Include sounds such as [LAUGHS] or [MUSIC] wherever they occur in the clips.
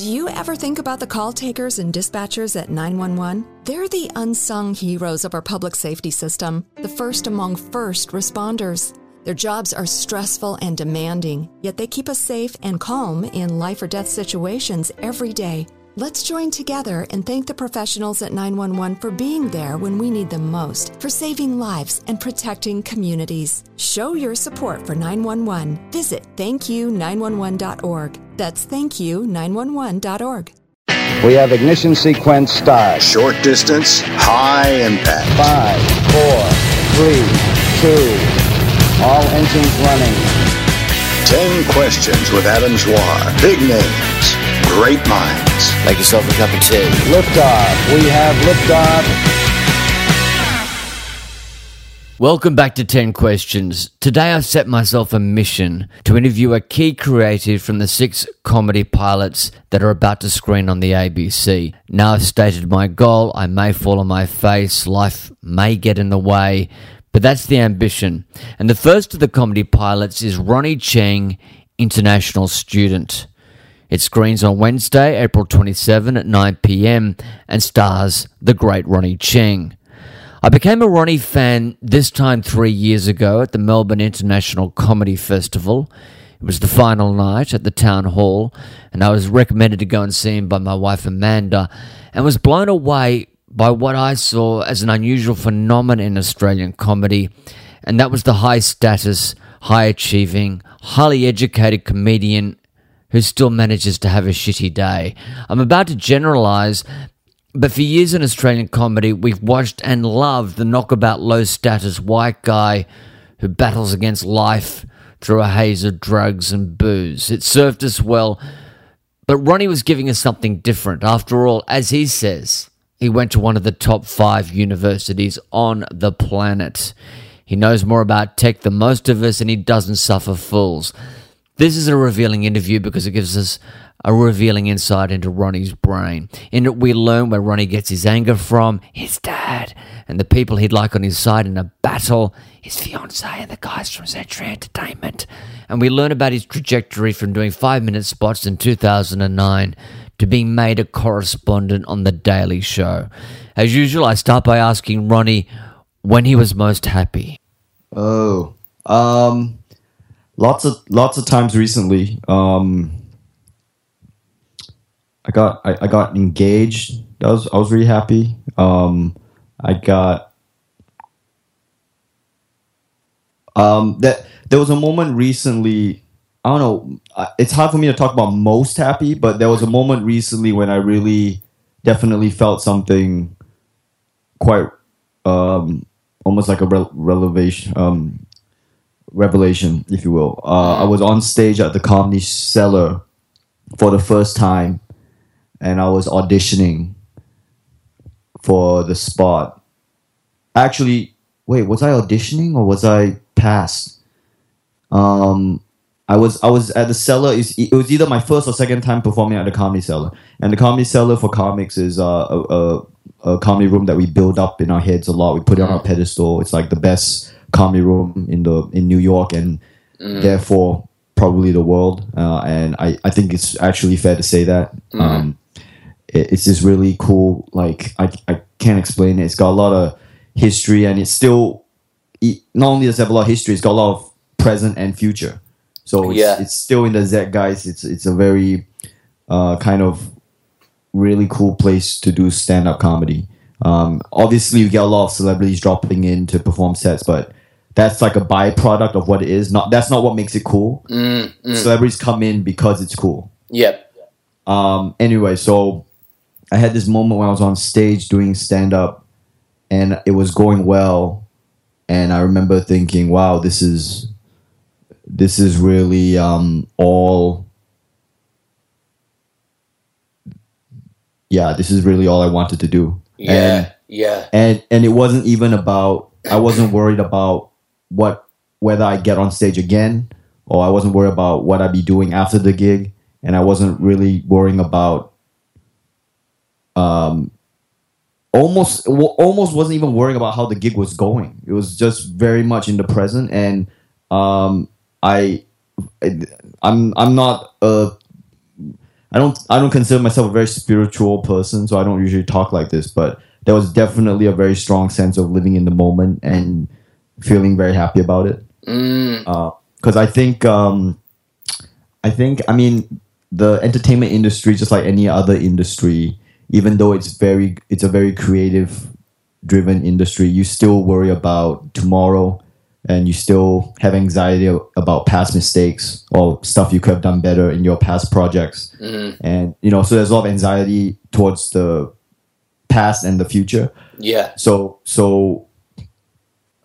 Do you ever think about the call takers and dispatchers at 911? They're the unsung heroes of our public safety system, the first among first responders. Their jobs are stressful and demanding, yet they keep us safe and calm in life or death situations every day. Let's join together and thank the professionals at 911 for being there when we need them most, for saving lives and protecting communities. Show your support for 911. Visit thankyou911.org. That's thankyou911.org. We have ignition sequence start. Short distance, high impact. Five, four, three, two. All engines running. Ten questions with Adam Zwar. Big names, great minds. Make yourself a cup of tea. Liftoff. We have liftoff. Welcome back to 10 Questions. Today I've set myself a mission to interview a key creative from the six comedy pilots that are about to screen on the ABC. Now I've stated my goal, I may fall on my face, life may get in the way, but that's the ambition. And the first of the comedy pilots is Ronny Chieng, international student. It screens on Wednesday, April 27 at 9 pm and stars the great Ronny Chieng. I became a Ronnie fan this time three years ago at the Melbourne International Comedy Festival. It was the final night at the town hall, and I was recommended to go and see him by my wife Amanda, and was blown away by what I saw as an unusual phenomenon in Australian comedy, and that was the high status, high achieving, highly educated comedian who still manages to have a shitty day. I'm about to generalize, but for years in Australian comedy, we've watched and loved the knockabout low status white guy who battles against life through a haze of drugs and booze. It served us well, but Ronny was giving us something different. After all, as he says, he went to one of the top five universities on the planet. He knows more about tech than most of us, and he doesn't suffer fools. This is a revealing interview because it gives us a revealing insight into Ronny's brain. In it, we learn where Ronny gets his anger from, his dad, and the people he'd like on his side in a battle, his fiance, and the guys from Century Entertainment. And we learn about his trajectory from doing five minute spots in 2009 to being made a correspondent on The Daily Show. As usual, I start by asking Ronny when he was most happy. Oh, um, lots of lots of times recently. Um, I got I, I got engaged. I was I was really happy. Um, I got um that there was a moment recently. I don't know. uh, It's hard for me to talk about most happy, but there was a moment recently when I really definitely felt something quite um almost like a re- revelation um revelation, if you will. Uh, I was on stage at the Comedy Cellar for the first time, and I was auditioning for the spot. Actually, wait, was I auditioning or was I passed? Um, I was I was at the cellar. It was either my first or second time performing at the Comedy Cellar, and the Comedy Cellar for comics is uh, a, a a comedy room that we build up in our heads a lot. We put it on our pedestal. It's like the best comedy room in the in New York, and therefore probably the world. Uh, and I I think it's actually fair to say that. Um, it, it's just really cool. Like I I can't explain it. It's got a lot of history, and it's still it, not only does it have a lot of history, it's got a lot of present and future. So it's, Yeah. it's still in the zeitgeist. It's it's a very uh, kind of really cool place to do stand up comedy. Um, obviously, you get a lot of celebrities dropping in to perform sets, but that's like a byproduct of what it is. Not that's not what makes it cool. Celebrities come in because it's cool. Yep. Um, anyway, so I had this moment when I was on stage doing stand up, and it was going well, and I remember thinking, "Wow, this is this is really um, all." Yeah, this is really all I wanted to do. And yeah. and and it wasn't even about I wasn't worried about what whether I get on stage again or I wasn't worried about what I'd be doing after the gig and I wasn't really worrying about um almost almost wasn't even worrying about how the gig was going it was just very much in the present and um I I'm I'm not a I don't I don't consider myself a very spiritual person, so I don't usually talk like this. But there was definitely a very strong sense of living in the moment and feeling very happy about it. Mm. Uh, because I think um, I think I mean the entertainment industry, just like any other industry, even though it's very it's a very creative driven industry, you still worry about tomorrow and you still have anxiety about past mistakes or stuff you could have done better in your past projects. Mm-hmm. And you know, so there's a lot of anxiety towards the past and the future. Yeah. So so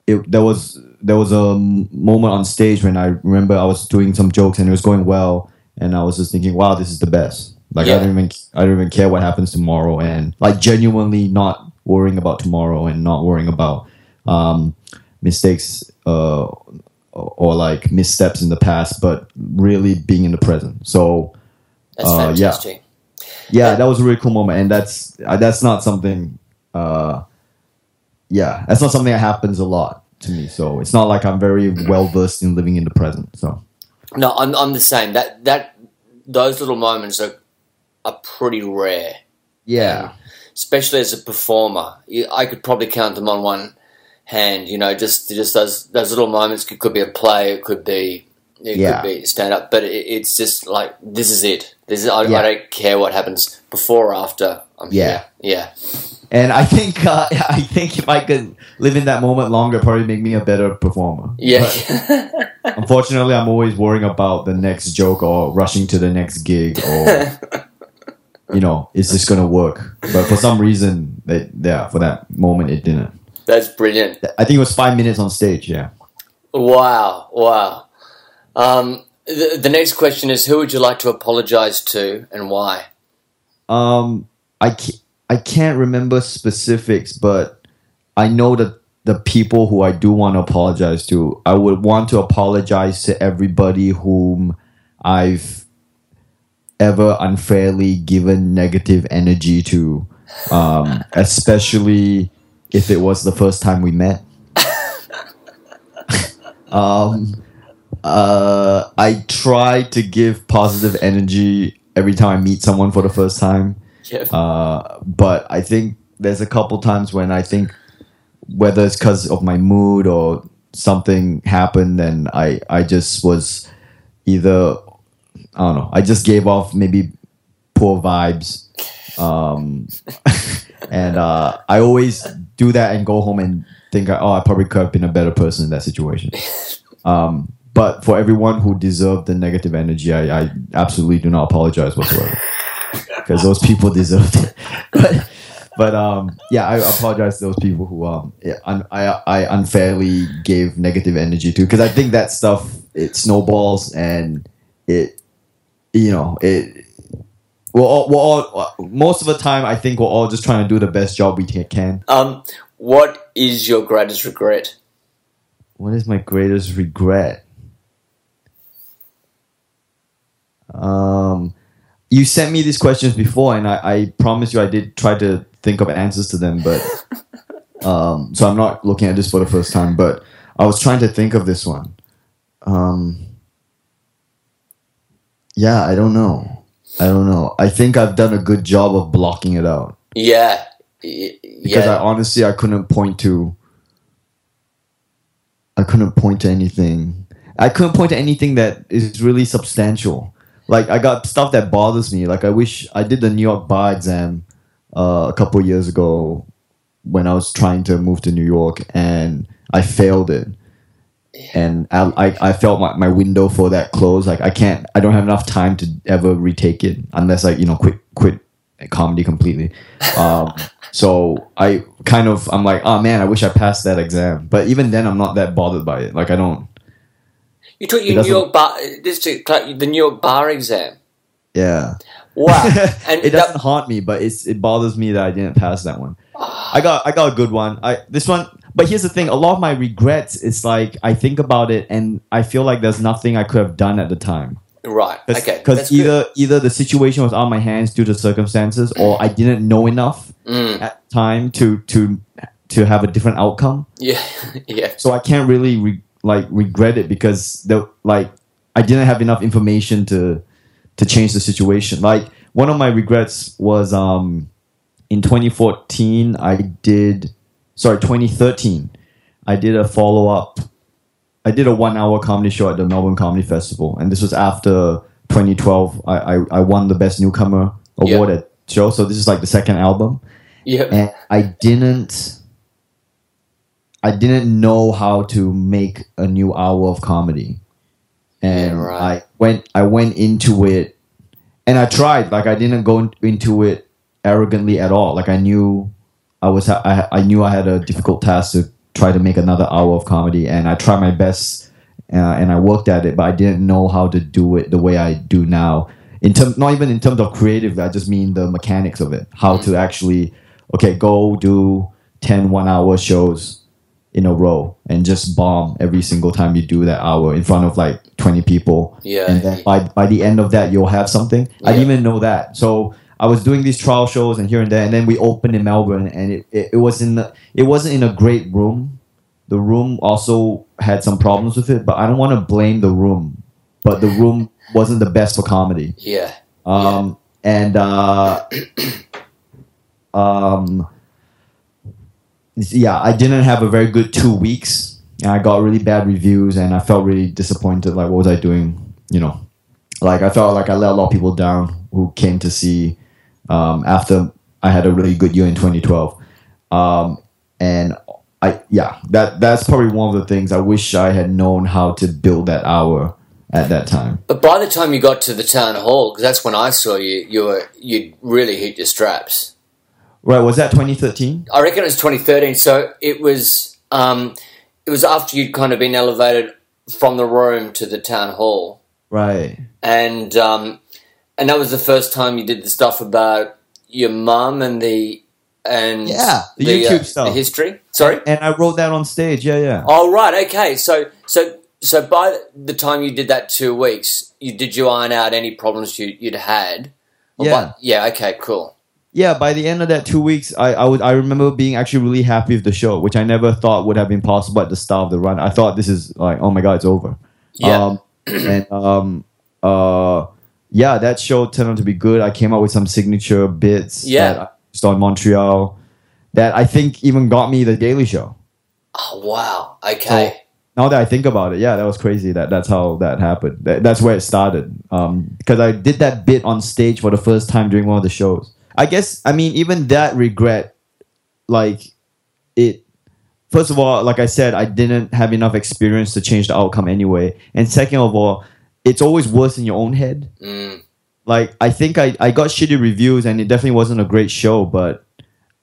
it, there was there was a moment on stage when I remember I was doing some jokes and it was going well, and I was just thinking, wow, this is the best. Like Yeah. I don't even I don't even care what happens tomorrow, and like genuinely not worrying about tomorrow and not worrying about um, mistakes uh, or, like missteps in the past, but really being in the present. So That's Uh, yeah. fantastic. yeah, that was a really cool moment, and that's uh, that's not something. Uh, yeah, that's not something that happens a lot to me. So it's not like I'm very well versed in living in the present. So No, I'm I'm the same. That that those little moments are are pretty rare, yeah, um, especially as a performer. I could probably count them on one hand. You know, just just those those little moments. It could be a play. It could be it Yeah. could be stand up. But it, it's just like this is it. This is I, Yeah. I don't care what happens before or after. I'm Yeah. here. Yeah. And I think uh, [LAUGHS] I think if I could live in that moment longer, probably make me a better performer. Yeah. [LAUGHS] Unfortunately, I'm always worrying about the next joke or rushing to the next gig or. [LAUGHS] You know, is this gonna work? But for some reason, that yeah, for that moment, it didn't. That's brilliant. I think it was five minutes on stage. Yeah. Wow, wow. Um, the, the next question is who would you like to apologize to and why? Um, I can't, I can't remember specifics, but I know that the people who I do want to apologize to, I would want to apologize to everybody whom I've ever unfairly given negative energy to, um, [LAUGHS] especially if it was the first time we met. [LAUGHS] um, uh, I try to give positive energy every time I meet someone for the first time. Yeah. Uh, but I think there's a couple times when I think whether it's because of my mood or something happened and I, I just was either I don't know I just gave off maybe poor vibes. Um, [LAUGHS] and uh, I always do that and go home and think oh I probably could have been a better person in that situation. [LAUGHS] Um, but for everyone who deserved the negative energy I, I absolutely do not apologize whatsoever [LAUGHS] because those people deserved it. [LAUGHS] but but um, yeah, I apologize to those people who um, yeah, un- I I unfairly gave negative energy to because I think that stuff it snowballs and it you know it. We're all, we're all most of the time. I think we're all just trying to do the best job we can. Um, what is your greatest regret? What is my greatest regret? Um, you sent me these questions before, and I, I promise you I did try to think of answers to them, but [LAUGHS] um, so I'm not looking at this for the first time. But I was trying to think of this one. Um, yeah, I don't know. I don't know. I think I've done a good job of blocking it out Yeah. Y- because yeah. I honestly I couldn't point to I couldn't point to anything. I couldn't point to anything that is really substantial. Like I got stuff that bothers me. Like I wish I did the New York bar exam uh, a couple years ago when I was trying to move to New York and I failed it. And I, I, I felt my, my window for that closed. Like I can't, I don't have enough time to ever retake it unless I, you know, quit, quit comedy completely. Um, [LAUGHS] so I kind of, I'm like, oh man, I wish I passed that exam. But even then, I'm not that bothered by it. Like I don't, you took your New York bar, this the New York bar exam. yeah. Wow. [LAUGHS] And it doesn't that, haunt me, but it's it bothers me that I didn't pass that one. I got I got a good one. I this one, but here's the thing: a lot of my regrets, it's like I think about it and I feel like there's nothing I could have done at the time. right. Okay. Cause, okay. 'cause that's good. either either the situation was out of my hands due to circumstances, or I didn't know enough Mm. at time to to to have a different outcome. Yeah. [LAUGHS] yeah. So I can't really re- like regret it because the like I didn't have enough information to to change the situation. Like one of my regrets was um, in 2014 I did sorry 2013 I did a follow up. I did a one hour comedy show at the Melbourne Comedy Festival, and this was after 2012. I I, I won the best newcomer award Yeah. at show. So this is like the second album, Yep. and I didn't. I didn't know how to make a new hour of comedy, and Yeah, right. I went. I went into it, and I tried. Like I didn't go into it arrogantly at all. Like I knew I was. I, I knew I had a difficult task to try to make another hour of comedy, and I tried my best, uh, and I worked at it. But I didn't know how to do it the way I do now. In term, not even in terms of creative. I just mean the mechanics of it. How to actually, okay, go do 10 one hour shows in a row and just bomb every single time you do that hour in front of like 20 people. Yeah. And then by, by the end of that, you'll have something. I didn't even know that. So I was doing these trial shows and here and there, and then we opened in Melbourne, and it, it, it was in the, it wasn't in a great room. The room also had some problems with it, but I don't want to blame the room. But the room wasn't the best for comedy. yeah. Um, and uh, [CLEARS THROAT] um, yeah, I didn't have a very good two weeks. And I got really bad reviews, and I felt really disappointed. Like, what was I doing? You know, like I felt like I let a lot of people down who came to see um, after I had a really good year in 2012. Um, and I, yeah, that that's probably one of the things I wish I had known how to build that hour at that time. But by the time you got to the town hall, because that's when I saw you, you were you really hit your straps. Right? Was that 2013? I reckon it was 2013. So it was um, it was after you'd kind of been elevated from the room to the town hall, Right. and um, and that was the first time you did the stuff about your mum and the and Yeah, the YouTube uh, stuff. the history. Sorry. And I wrote that on stage. Yeah, yeah. Oh right, okay. So so so by the time you did that two weeks, you did you iron out any problems you, you'd had? Or Yeah. by- yeah. Okay. Cool. Yeah, by the end of that two weeks, I, I would I remember being actually really happy with the show, which I never thought would have been possible at the start of the run. I thought this is like, oh my god, it's over. Yeah. Um, [CLEARS THROAT] and um, uh, yeah, that show turned out to be good. I came up with some signature bits. Yeah. That on Montreal, that I think even got me the Daily Show. Oh wow. Okay. now that I think about it, yeah, that was crazy. That that's how that happened. That, that's where it started. Um, because I did that bit on stage for the first time during one of the shows. I guess I mean even that regret, like it. First of all, like I said, I didn't have enough experience to change the outcome anyway. And second of all, it's always worse in your own head. Mm. Like I think I I got shitty reviews and it definitely wasn't a great show, but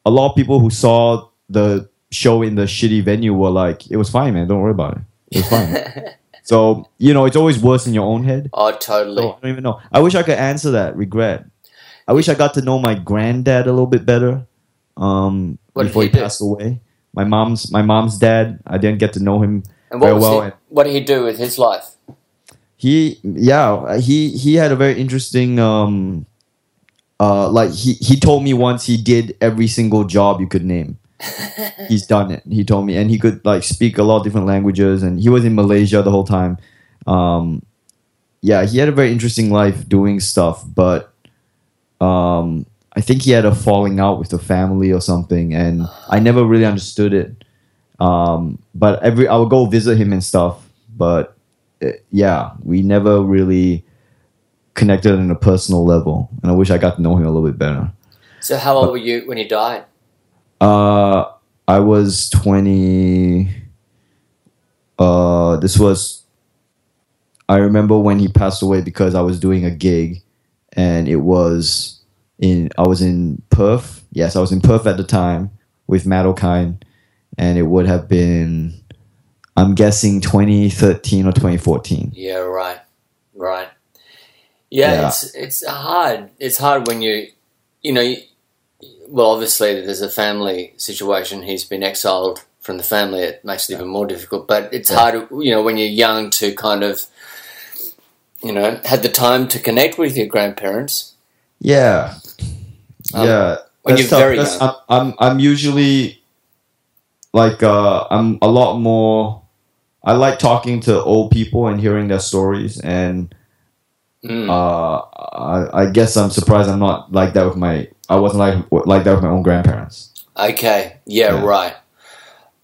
a lot of people who saw the show in the shitty venue were like, "It was fine, man. Don't worry about it. It was fine." [LAUGHS] so you know, it's always worse in your own head. Oh, totally. So I don't even know. I wish I could answer that. Regret. I wish I got to know my granddad a little bit better. Um, What before he he, passed away. My mom's my mom's dad. I didn't get to know him and what very was well. he, what did he do with his life? he yeah he he had a very interesting um uh like he he told me once he did every single job you could name [LAUGHS] he's done it he told me and he could like speak a lot of different languages and he was in malaysia the whole time um yeah he had a very interesting life doing stuff but um i think he had a falling out with the family or something and i never really understood it um but every i would go visit him and stuff but uh, yeah, we never really connected on a personal level, and I wish I got to know him a little bit better. So how old were you when he died? Uh, I was twenty. Uh, this was. I remember when he passed away because I was doing a gig, and it was in. I was in Perth. Yes, I was in Perth at the time with Matt Okine, and it would have been. I'm guessing 2013 or 2014. Yeah. Right. Right. Yeah, Yeah. It's it's hard. It's hard when you, you know. You, well, obviously, there's a family situation. He's been exiled from the family. It makes it even more difficult. But it's hard, you know, when you're young to kind of, you know, had the time to connect with your grandparents. Yeah, Um, yeah. when That's you're tough. very young. I'm, I'm I'm usually like uh, I'm a lot more. I like talking to old people and hearing their stories, and uh, I, I guess I'm surprised I'm not like that with my. I wasn't like like that with my own grandparents. Okay. Yeah. Yeah. Right.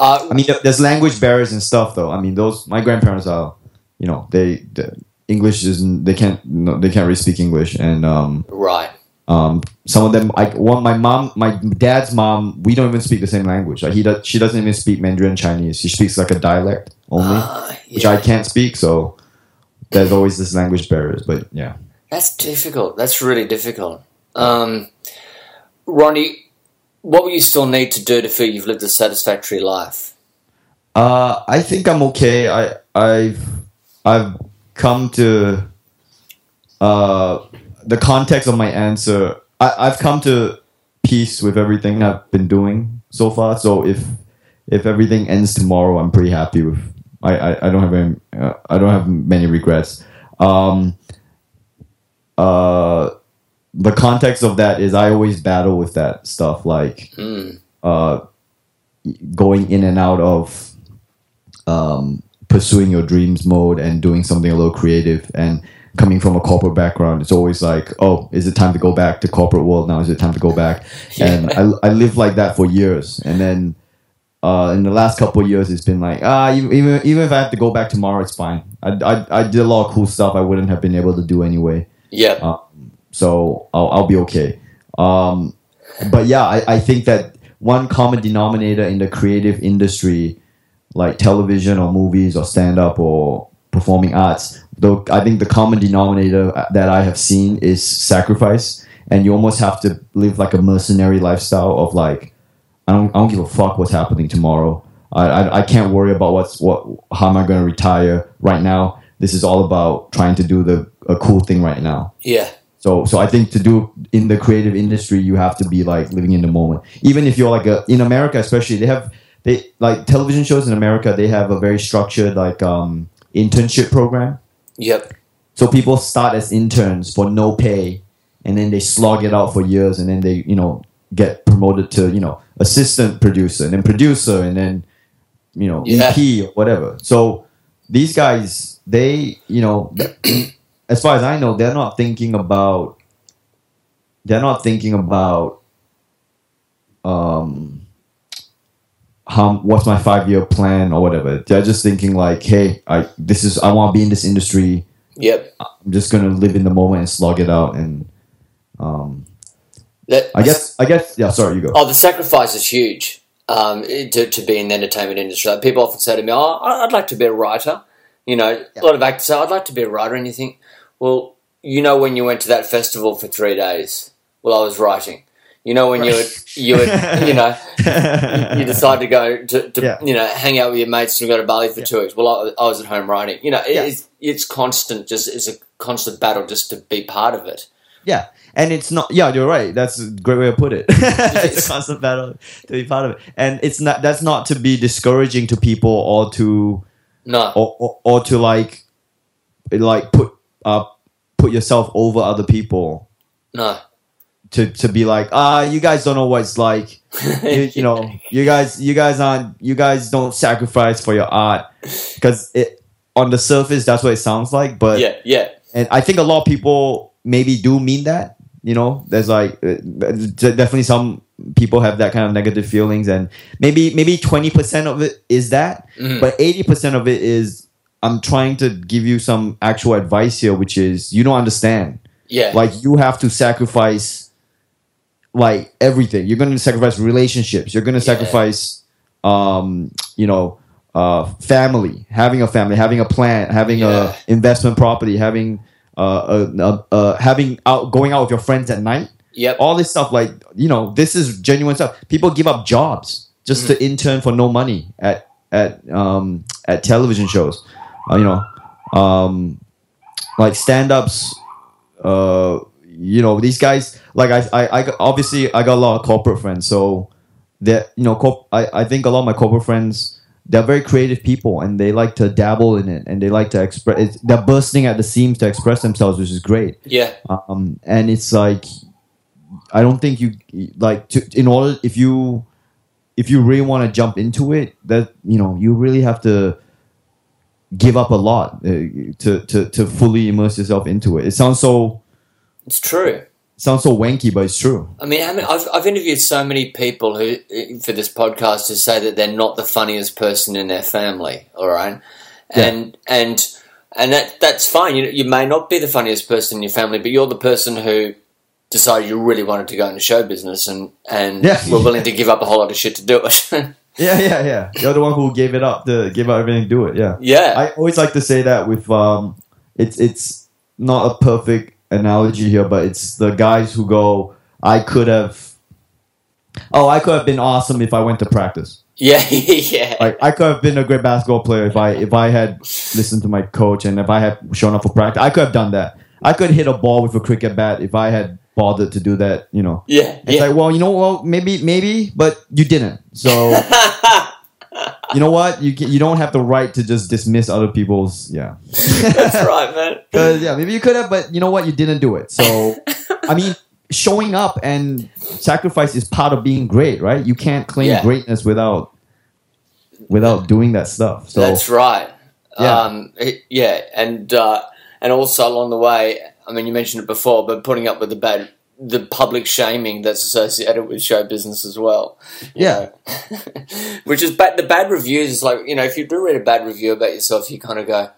Uh, I mean, there's language barriers and stuff, though. I mean, those my grandparents are, you know, they the English isn't they can't no, they can't really speak English, and um, right. um, some of them, like one, my mom, my dad's mom, we don't even speak the same language. Like he does, she doesn't even speak Mandarin Chinese. She speaks like a dialect only, Ah, which. I can't speak. So there's always this language barriers. But yeah, That's difficult. That's really difficult. Um, Ronny, what will you still need to do to feel you've lived a satisfactory life? uh, I think I'm okay. I I've I've come to uh, the context of my answer. I, I've come to peace with everything I've been doing so far. So if if everything ends tomorrow, I'm pretty happy with. I I, I don't have any, uh, I don't have many regrets. Um, uh, the context of that is I always battle with that stuff like Mm. uh, going in and out of um, pursuing your dreams mode and doing something a little creative and coming from a corporate background it's always like oh is it time to go back to corporate world? Now is it time to go back? And I, I lived like that for years. And then uh, in the last couple of years it's been like ah even, even even if I have to go back tomorrow it's fine. I, I, I did a lot of cool stuff I wouldn't have been able to do anyway. Yeah. Uh, so I'll, I'll be okay. Um, but yeah, I, I think that one common denominator in the creative industry, like television or movies or stand up or performing arts, though I think the common denominator uh, that I have seen is sacrifice, and you almost have to live like a mercenary lifestyle of like, I don't, I don't give a fuck what's happening tomorrow. I, I, I can't worry about what's what. How am I going to retire right now? This is all about trying to do the a cool thing right now. yeah. So, so I think to do in the creative industry, you have to be like living in the moment. Even if you're like a in America, especially they have they like television shows in America. They have a very structured like um, internship program. Yep. So people start as interns for no pay, and then they slog it out for years, and then they you know get promoted to you know assistant producer, and then producer, and then you know Yeah. EP or whatever. So these guys, they you know, [CLEARS THROAT] as far as I know, they're not thinking about. They're not thinking about. Um, how what's my five year plan or whatever. They're just thinking like, hey, I this is I want to be in this industry. Yep. I'm just gonna live in the moment and slog it out. And um, That, I guess I guess yeah. Sorry, you go. Oh, the sacrifice is huge um, to, to be in the entertainment industry. Like, people often say to me, "Oh, I'd like to be a writer." You know, a lot of actors say, "I'd like to be a writer," and you think, "Well, you know, when you went to that festival for three days, well, I was writing." You know, when you would, you would, you know, you decide to go to, to Yeah. you know, hang out with your mates and go to Bali for two weeks. Well, I, I was at home writing. You know, it- Yeah. it's, it's constant. Just it's a constant battle just to be part of it. Yeah, and it's not. Yeah, you're right. That's a great way to put it. [LAUGHS] it's a constant battle to be part of it, and it's not. That's not to be discouraging to people or to No, or or, or to like like put uh put yourself over other people no. To to be like ah you guys don't know what it's like [LAUGHS] you, you know you guys you guys aren't you guys don't sacrifice for your art because it on the surface that's what it sounds like but yeah, yeah, and I think a lot of people maybe do mean that. You know, there's like uh, definitely some people have that kind of negative feelings, and maybe maybe twenty percent of it is that, Mhm. but eighty percent of it is I'm trying to give you some actual advice here, which is you don't understand. yeah. Like you have to sacrifice like everything. You're going to sacrifice relationships. You're going to Yeah. sacrifice, um, you know, uh, family, having a family, having a plan, having Yeah. a investment property, having uh, uh, uh, uh, having out going out with your friends at night. Yep. All this stuff, like you know, this is genuine stuff. People give up jobs just to intern for no money at at um, at television shows. Uh, you know, um, like stand ups uh you know these guys like I, I i obviously i got a lot of corporate friends so that you know corp- I, I think a lot of my corporate friends they're very creative people and they like to dabble in it and they like to express they're bursting at the seams to express themselves which is great Yeah. um and it's like i don't think you like to in order if you if you really want to jump into it that you know you really have to give up a lot uh, to to to fully immerse yourself into it. It sounds so It's true. sounds so wanky, but it's true. I mean, I mean, I've, I've interviewed so many people who, for this podcast, who say that they're not the funniest person in their family. All right, and and and that that's fine. You you may not be the funniest person in your family, but you're the person who decided you really wanted to go into show business and and Yeah. were willing to give up a whole lot of shit to do it. [LAUGHS] Yeah, yeah, yeah. You're the one who gave it up to give up everything to do it. Yeah. yeah, I always like to say that with um, it's it's not a perfect analogy here, but it's the guys who go, I could have, oh, I could have been awesome if I went to practice. yeah, [LAUGHS] yeah, Like I could have been a great basketball player if I if I had listened to my coach and if I had shown up for practice. I could have done that. I could hit a ball with a cricket bat if I had bothered to do that. You know. yeah, It's yeah. like, well, you know, well, maybe, maybe, but you didn't. So, [LAUGHS] you know what? You can, you don't have the right to just dismiss other people's. Yeah, [LAUGHS] That's right, man. [LAUGHS] 'Cause, yeah, maybe you could have, but you know what? You didn't do it. So, I mean, showing up and sacrifice is part of being great, right? You can't claim Yeah. greatness without without doing that stuff. So, That's right. Yeah. Um, it- yeah, and uh, and also along the way, I mean, you mentioned it before, but putting up with the bad, the public shaming that's associated with show business as well. Yeah. [LAUGHS] which is bad. The bad reviews is like you know, if you do read a bad review about yourself, you kind of go,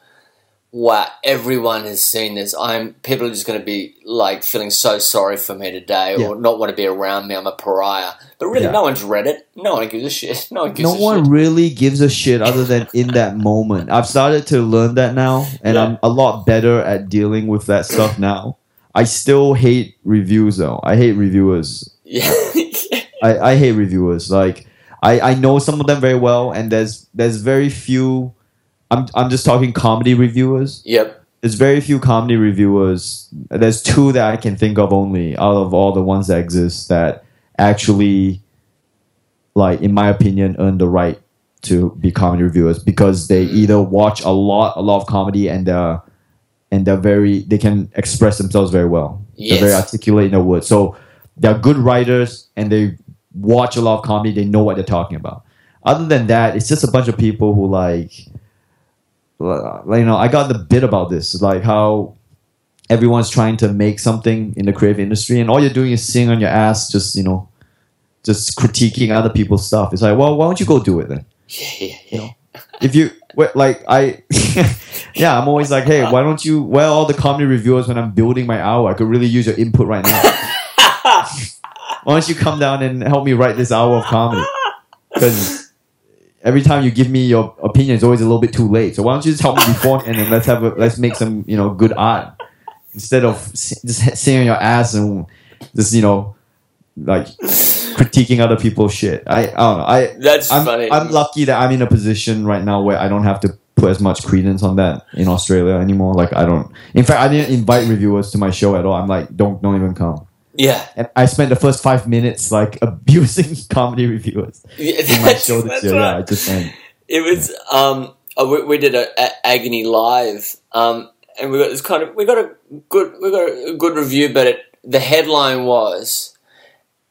"Wow, everyone has seen this. I'm people are just going to be like feeling so sorry for me today, Yeah. or not want to be around me. I'm a pariah." But really, Yeah. no one's read it. No one gives a shit. [LAUGHS] No one gives no one shit. really gives a shit other than in that moment. I've started to learn that now, and Yeah. I'm a lot better at dealing with that stuff now. I still hate reviews though. I hate reviewers. Yeah. [LAUGHS] I, I hate reviewers. Like I, I know some of them very well, and there's there's very few. I'm I'm just talking comedy reviewers. yep. There's very few comedy reviewers. There's two that I can think of only out of all the ones that exist that actually, like in my opinion, earn the right to be comedy reviewers because they either watch a lot a lot of comedy and they're and they're very they can express themselves very well. They're very articulate in their words. So they're good writers and they watch a lot of comedy. They know what they're talking about. Other than that, it's just a bunch of people who like, like you know, I got the bit about this, like how everyone's trying to make something in the creative industry, and all you're doing is sitting on your ass, just you know, just critiquing other people's stuff. It's like, well, why don't you go do it then? [LAUGHS] Yeah, yeah, yeah. if you wh- like i [LAUGHS] yeah i'm always like hey why don't you well all the comedy reviewers when i'm building my hour? I could really use your input right now. [LAUGHS] Why don't you come down and help me write this hour of comedy? Because every time you give me your opinion it's always a little bit too late. So why don't you just help me beforehand and let's have a, let's make some you know good art. Instead of just sitting on your ass and just you know like critiquing other people's shit i i don't know i That's I'm, funny. I'm lucky that I'm in a position right now where I don't have to put as much credence on that in Australia anymore. Like I don't. In fact, I didn't invite reviewers to my show at all. I'm like, don't don't even come. yeah. And I spent the first five minutes like [LAUGHS] abusing comedy reviewers Yeah, in my that's- show this year. right. Yeah, I just went. It was um uh, we, we did a, a agony live um and we got this kind of we got a good we got a good review but it the headline was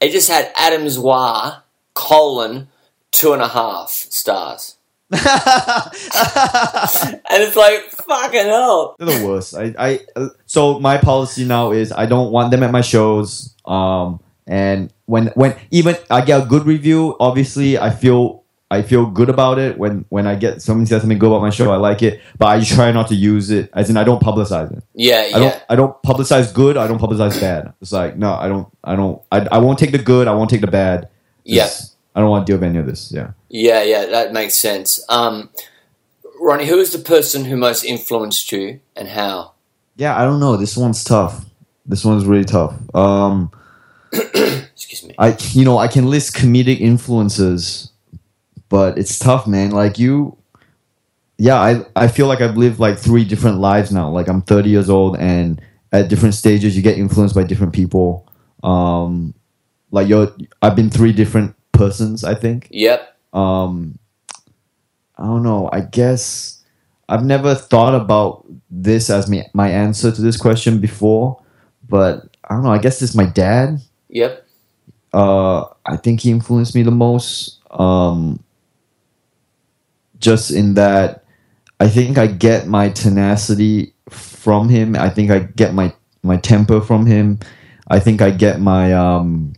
it just had Adam Zwar colon two and a half stars [LAUGHS] and it's like fucking hell They're the worst. I, I uh, so my policy now is I don't want them at my shows. Um, and when when even I get a good review, obviously I feel I feel good about it. When when I get someone says something good about my show, I like it. But I try not to use it. As in, I don't publicize it. yeah I don't yeah I don't publicize good. I don't publicize bad. It's like no, I don't I don't I, I won't take the good. I won't take the bad. Yeah. I don't want to deal with any of this. Yeah. yeah yeah that makes sense um Ronny who is the person who most influenced you and how Yeah. I don't know. This one's tough. This one's really tough. Um. [COUGHS] excuse me I you know I can list comedic influences, but it's tough, man. Like you, yeah, I I feel like I've lived like three different lives now. Like I'm 30 years old, and at different stages, you get influenced by different people. Um, like you're, I've been three different persons. I think. yep Um, I don't know. I guess I've never thought about this as me, my answer to this question before, but I don't know. I guess it's my dad yep uh, I think he influenced me the most. Um, just in that I think I get my tenacity from him. I think I get my my temper from him. I think I get my um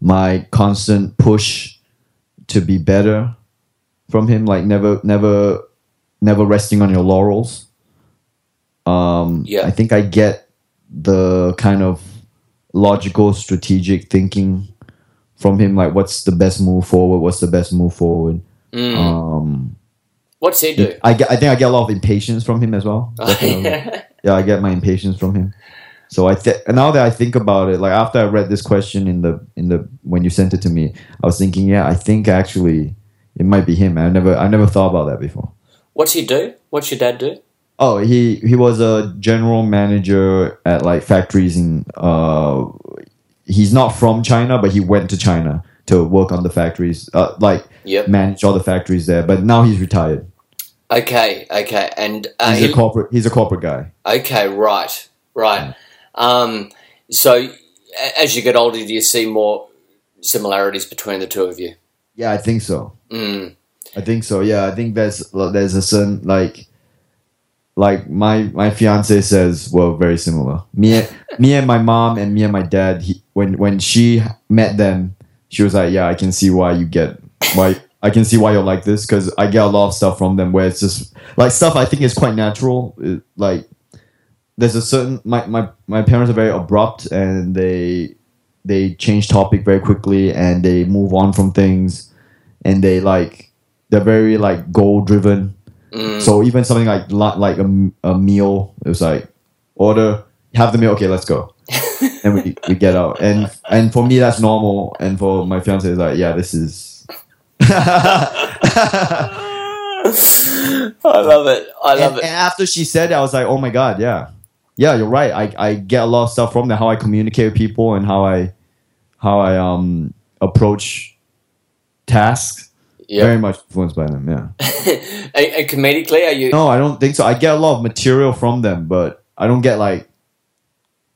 my constant push to be better from him. Like never never never resting on your laurels. Um, Yeah. I think I get the kind of logical, strategic thinking from him. Like, what's the best move forward? What's the best move forward? Mm. Um, What's he do? I get, I think I get a lot of impatience from him as well. [LAUGHS] Yeah, I get my impatience from him. So I th- now that I think about it, like after I read this question in the in the when you sent it to me, I was thinking, yeah, I think actually it might be him. I never I never thought about that before. What's he do? What's your dad do? Oh, he he was a general manager at like factories in. Uh, he's not from China, but he went to China to work on the factories, uh, like Yep. manage all the factories there. But now he's retired. Okay, okay, and uh, He's he- a corporate. He's a corporate guy. okay, right, right. Um, so as you get older, do you see more similarities between the two of you? Yeah, I think so. Mm. I think so. Yeah, I think there's there's a certain like like my my fiance says well very similar. Me me and my mom and me and my dad. He, when when she met them, she was like, "Yeah, I can see why you get why I can see why you're like this because I get a lot of stuff from them where it's just like stuff I think is quite natural. It- like there's a certain my, my my parents are very abrupt and they they change topic very quickly and they move on from things and they like they're very like goal driven. Mm. So even something like like a meal, it was like order have the meal. Okay, let's go, [LAUGHS] and we we get out. And and for me that's normal, and for my fiance it's like yeah, this is. [LAUGHS] I love it. I love and, it. and after she said it, I was like, oh my god, yeah, yeah, you're right. I, I get a lot of stuff from there, how I communicate with people and how I how I um approach tasks. Yeah. Very much influenced by them. Yeah. [LAUGHS] and, and comedically, are you? No, I don't think so. I get a lot of material from them, but I don't get like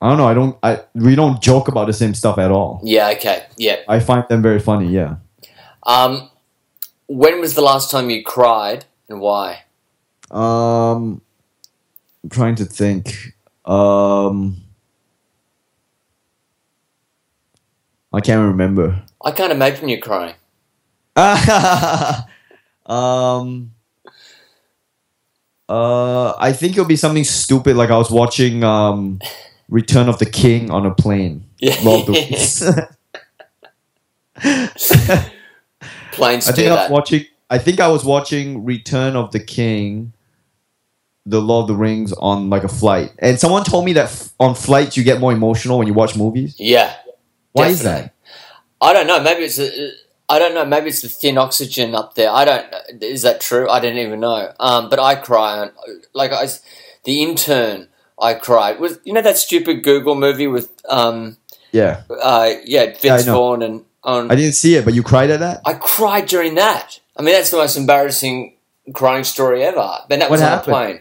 I don't know. I don't. I we don't joke about the same stuff at all. Yeah. Okay. Yeah. I find them very funny. Yeah. Um, when was the last time you cried and why? Um, I'm trying to think. Um, I can't remember. I can't imagine you crying. [LAUGHS] um. Uh, I think it'll be something stupid like I was watching um, Return of the King on a plane. Yeah. Lord of. Planes I think I was that. watching. I think I was watching Return of the King, The Lord of the Rings on like a flight, and someone told me that f- on flights you get more emotional when you watch movies. yeah. Why is that? I don't know. Maybe it's the, I don't know. Maybe it's the thin oxygen up there. I don't. Is that true? I didn't even know. Um, but I cry on like I, the intern. I cried with you know that stupid Google movie with um Yeah, uh yeah Vince know. Vaughn and on. I didn't see it, but you cried at that. I cried during that. I mean, that's the most embarrassing crying story ever. But that was What on a plane.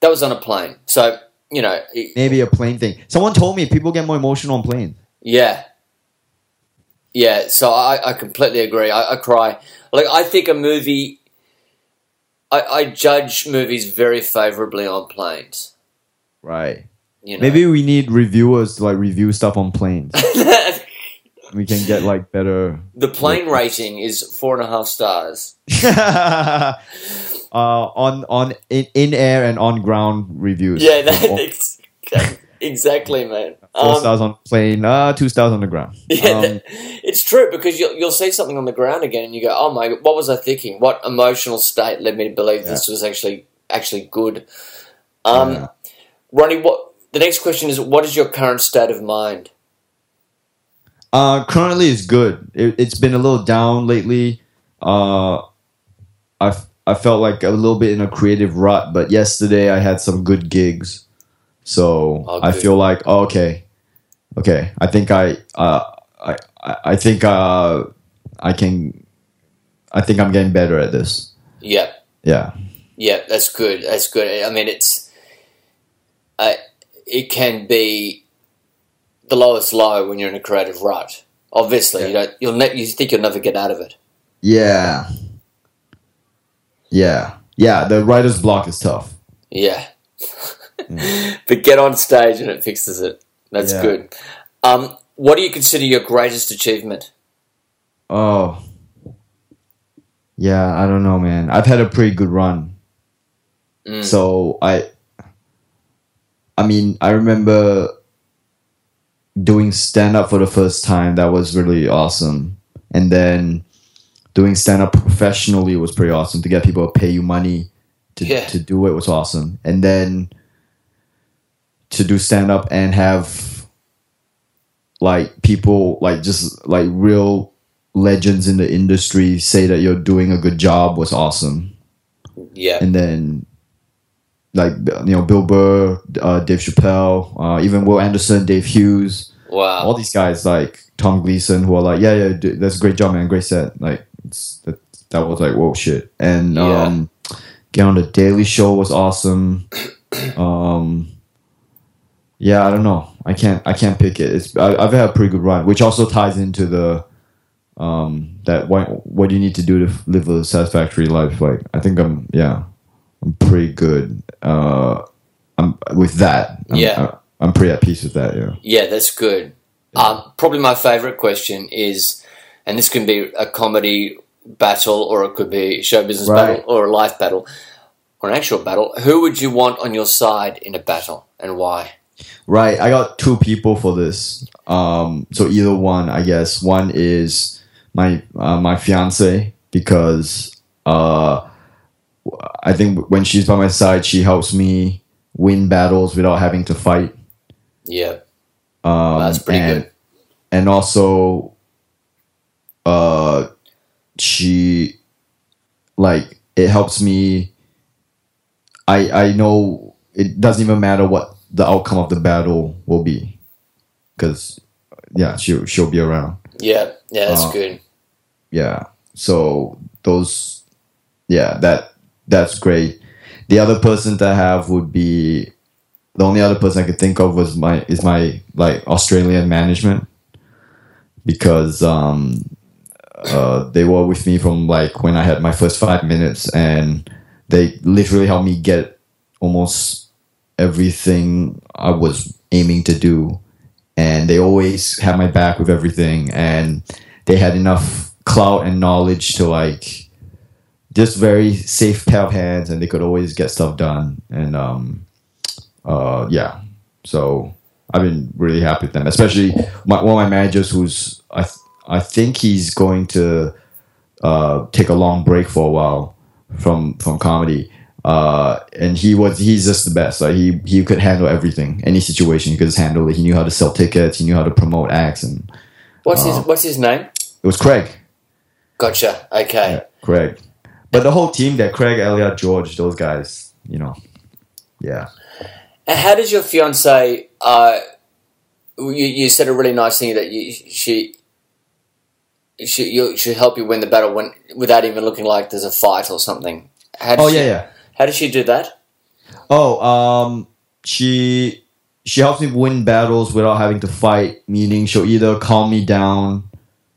That was on a plane. So you know, it- Maybe a plane thing. Someone told me people get more emotional on planes. Yeah. Yeah, so I, I completely agree. I, I cry. Like, I think a movie. I, I judge movies very favorably on planes. Right. You know? Maybe we need reviewers to like review stuff on planes. [LAUGHS] we can get like better. the plane rating is four and a half stars. [LAUGHS] uh, on on in, in air and on ground reviews. Yeah, that, ex- [LAUGHS] exactly, man. Four Um, stars on plane, uh, two stars on the ground. [LAUGHS] Yeah, Um, that- it's true because you'll, you'll see something on the ground again, and you go, "Oh my! What was I thinking? What emotional state led me to believe this was actually actually good?" Um, Yeah. Ronny, what the next question is? What is your current state of mind? Uh, currently it's good. It, it's been a little down lately. Uh, I I felt like a little bit in a creative rut, but yesterday I had some good gigs, so Oh, I feel like oh, okay, okay. I think I uh I I I think uh I can. I think I'm getting better at this. Yeah, Yeah. yeah, that's good. That's good. I mean, it's uh, it can be the lowest low when you're in a creative rut. Obviously, you don't. You'll ne- you think you'll never get out of it. Yeah. Yeah, yeah. The writer's block is tough. Yeah. [LAUGHS] but get on stage and it fixes it. That's Yeah. good. Um, what do you consider your greatest achievement? Oh, yeah. I don't know, man. I've had a pretty good run. Mm. So I, I mean, I remember doing stand up for the first time. That was really awesome. And then doing stand up professionally was pretty awesome. To get people to pay you money to Yeah. to do it was awesome. And then to do stand up and have like people like just like real legends in the industry say that you're doing a good job was awesome Yeah. and then like you know Bill Burr, uh, Dave Chappelle, uh, even Will Anderson, Dave Hughes, wow. all these guys like Tom Gleeson who are like, yeah, yeah, dude, that's a great job, man, great set. Like it's, that, that was like whoa shit. And Yeah. um, get on the Daily Show was awesome. [CLEARS THROAT] um, yeah, I don't know. I can't I can't pick it. It's I, I've had a pretty good run, which also ties into the um that what what you need to do to live a satisfactory life? Like I think I'm yeah I'm pretty good. Uh, I'm with that. I'm, Yeah. I'm pretty at peace with that. Yeah. Yeah, that's good. Um, probably my favorite question is, and this can be a comedy battle, or it could be show business Right. battle, or a life battle, or an actual battle. Who would you want on your side in a battle, and why? Right. I got two people for this. Um, so either one, I guess. One is my uh, my fiance because uh, I think when she's by my side, she helps me win battles without having to fight. Yeah, Um, that's pretty and, good. And also, uh, she like it helps me. I I know it doesn't even matter what the outcome of the battle will be, because yeah, she she'll be around. Yeah, yeah, that's uh, good. Yeah, so those, yeah, that that's great. The other person to have would be the only other person I could think of was my is my like Australian management because um uh they were with me from like when I had my first five minutes and they literally helped me get almost everything I was aiming to do. And they always had my back with everything and they had enough clout and knowledge to like just very safe pair of hands and they could always get stuff done. And um uh yeah. So i've been really happy with them especially my, one of my managers who's i th- i think he's going to uh take a long break for a while from from comedy uh and he was he's just the best like he he could handle everything any situation he could just handle it he knew how to sell tickets he knew how to promote acts and What's uh, his What's his name? it was craig Gotcha. Okay. yeah, Craig. But the whole team there, Craig, Elliot, George, those guys, you know, yeah. And how does your fiance? Uh, you, you said a really nice thing that you, she. She you, help you win the battle when without even looking like there's a fight or something. How Oh she, yeah, yeah. How does she do that? Oh, um, she she helps me win battles without having to fight. Meaning, she'll either calm me down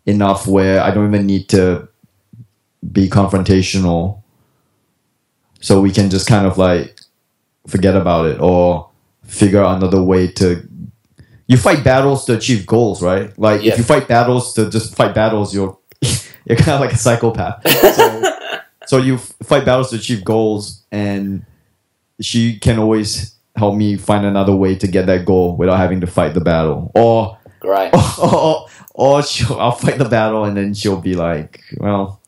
enough where I don't even need to be confrontational, so we can just kind of like forget about it or figure out another way to. You fight battles to achieve goals, right? Like Yeah. if you fight battles to just fight battles, you're [LAUGHS] you're kind of like a psychopath. So, [LAUGHS] so you fight battles to achieve goals, and she can always help me find another way to get that goal without having to fight the battle. Or Great. [LAUGHS] or, or she'll, I'll fight the battle and then she'll be like, well,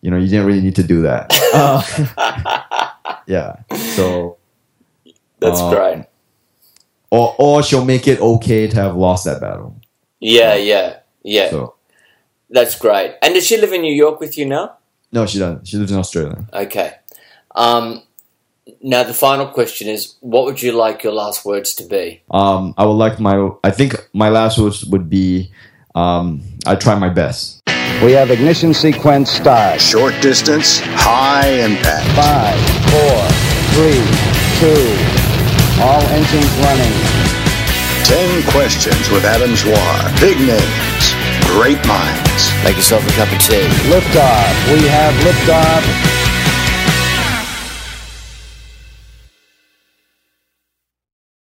you know, you didn't really need to do that. [LAUGHS] Uh, [LAUGHS] yeah. So, That's uh, great. or or she'll make it okay to have lost that battle. Yeah, yeah, yeah. So That's great. And does she live in New York with you now? No, she doesn't. She lives in Australia. Okay. Um, now the final question is: What would you like your last words to be? Um, I would like my. I think my last words would be, um, I try my best. We have ignition sequence start. Short distance, high impact. Five, four, three, two. All engines running. 10 questions with Adam Zwar. Big names, great minds. Make yourself a cup of tea. Liftoff. We have liftoff.